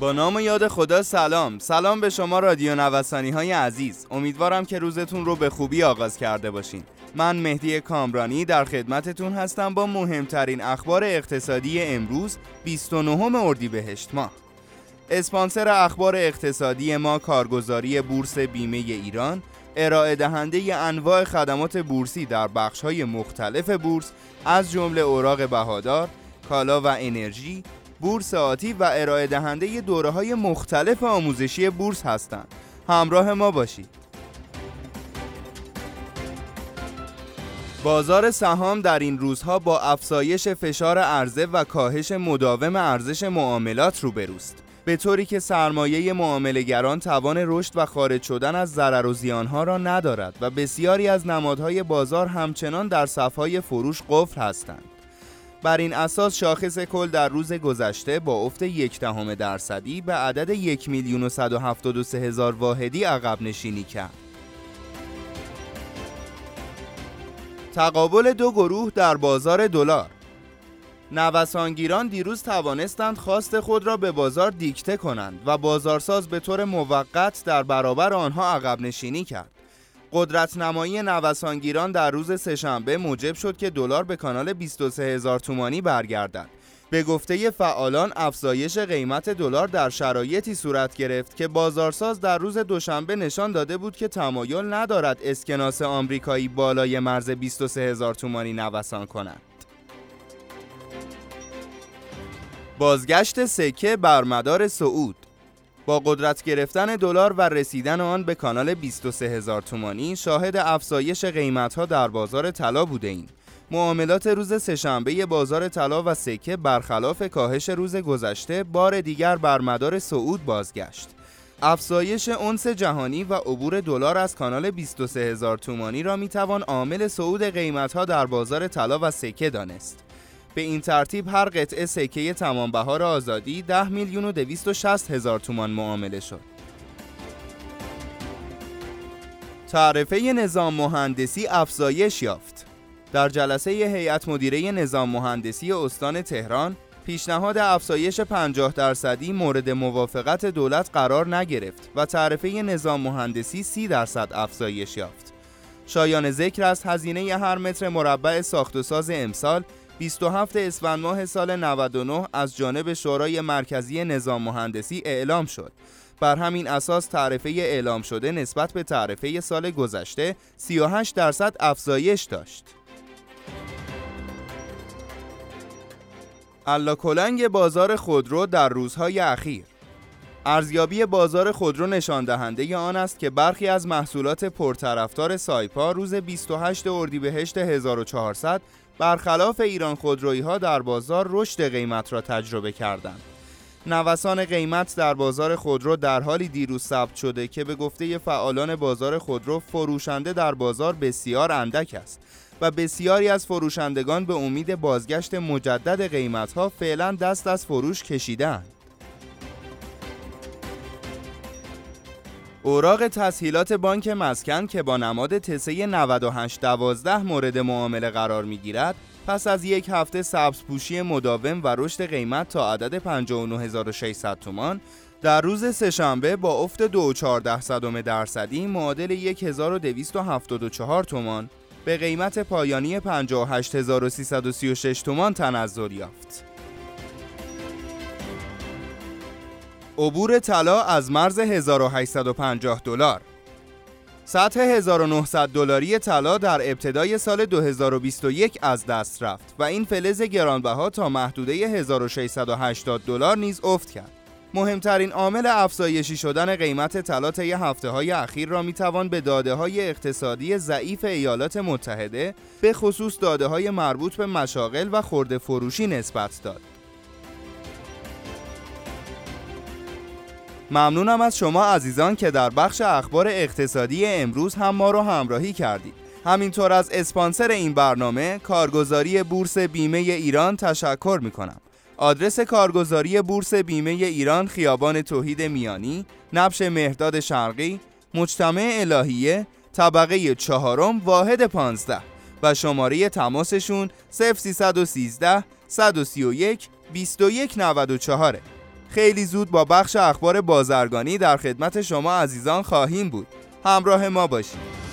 با نام و یاد خدا سلام. سلام به شما رادیو نوسانی های عزیز. امیدوارم که روزتون رو به خوبی آغاز کرده باشین. من مهدی کامرانی در خدمتتون هستم با مهمترین اخبار اقتصادی امروز 29 اردیبهشت ماه. اسپانسر اخبار اقتصادی ما کارگزاری بورس بیمه ایران ارائه دهنده انواع خدمات بورسی در های مختلف بورس از جمله اوراق بهادار، کالا و انرژی، بورس آتی و ارائه دهنده دوره های مختلف آموزشی بورس هستند. همراه ما باشید. بازار سهام در این روزها با افزایش فشار عرضه و کاهش مداوم ارزش معاملات روبروست. به طوری که سرمایه معاملهگران توان رشد و خارج شدن از ضرر و زیانها را ندارد و بسیاری از نمادهای بازار همچنان در صفهای فروش قفل هستند. بر این اساس شاخص کل در روز گذشته با افت یک دهم درصدی به عدد یک میلیون و هزار واحدی عقب نشینی کرد. تقابل دو گروه در بازار دلار نوسانگیران دیروز توانستند خواست خود را به بازار دیکته کنند و بازارساز به طور موقت در برابر آنها عقب نشینی کرد. قدرت نمایی نوسانگیران در روز سهشنبه موجب شد که دلار به کانال 23 هزار تومانی برگردد. به گفته فعالان افزایش قیمت دلار در شرایطی صورت گرفت که بازارساز در روز دوشنبه نشان داده بود که تمایل ندارد اسکناس آمریکایی بالای مرز 23 هزار تومانی نوسان کند. بازگشت سکه بر مدار صعود با قدرت گرفتن دلار و رسیدن آن به کانال 23 هزار تومانی شاهد افزایش قیمتها در بازار طلا بوده ایم. معاملات روز سهشنبه بازار طلا و سکه برخلاف کاهش روز گذشته بار دیگر بر مدار صعود بازگشت. افزایش اونس جهانی و عبور دلار از کانال 23 هزار تومانی را می‌توان عامل صعود قیمتها در بازار طلا و سکه دانست. به این ترتیب هر قطعه سکه تمام بهار آزادی 10 میلیون و 260 هزار تومان معامله شد. تعرفه نظام مهندسی افزایش یافت. در جلسه هیئت مدیره نظام مهندسی استان تهران پیشنهاد افزایش 50 درصدی مورد موافقت دولت قرار نگرفت و تعرفه نظام مهندسی 30 درصد افزایش یافت. شایان ذکر است هزینه هر متر مربع ساخت و ساز امسال 27 اسفند ماه سال 99 از جانب شورای مرکزی نظام مهندسی اعلام شد. بر همین اساس تعرفه اعلام شده نسبت به تعرفه سال گذشته 38 درصد افزایش داشت. الا کلنگ بازار خودرو در روزهای اخیر ارزیابی بازار خودرو نشان دهنده آن است که برخی از محصولات پرطرفدار سایپا روز 28 اردیبهشت 1400 برخلاف ایران خودرویی ها در بازار رشد قیمت را تجربه کردند. نوسان قیمت در بازار خودرو در حالی دیروز ثبت شده که به گفته فعالان بازار خودرو فروشنده در بازار بسیار اندک است و بسیاری از فروشندگان به امید بازگشت مجدد قیمت ها فعلا دست از فروش کشیدند. اوراق تسهیلات بانک مسکن که با نماد تسه 9812 مورد معامله قرار می گیرد پس از یک هفته سبز پوشی مداوم و رشد قیمت تا عدد 59600 تومان در روز سهشنبه با افت 2.14 درصدی معادل 1274 تومان به قیمت پایانی 58336 تومان تنزل یافت. عبور طلا از مرز 1850 دلار سطح 1900 دلاری طلا در ابتدای سال 2021 از دست رفت و این فلز گرانبها تا محدوده 1680 دلار نیز افت کرد. مهمترین عامل افزایشی شدن قیمت طلا طی هفته های اخیر را می‌توان به داده های اقتصادی ضعیف ایالات متحده به خصوص داده های مربوط به مشاغل و خورده فروشی نسبت داد. ممنونم از شما عزیزان که در بخش اخبار اقتصادی امروز هم ما رو همراهی کردید. همینطور از اسپانسر این برنامه کارگزاری بورس بیمه ایران تشکر می کنم آدرس کارگزاری بورس بیمه ایران خیابان توحید میانی نبش مهداد شرقی مجتمع الهیه طبقه چهارم واحد پانزده و شماره تماسشون 0313 131 2194 خیلی زود با بخش اخبار بازرگانی در خدمت شما عزیزان خواهیم بود. همراه ما باشید.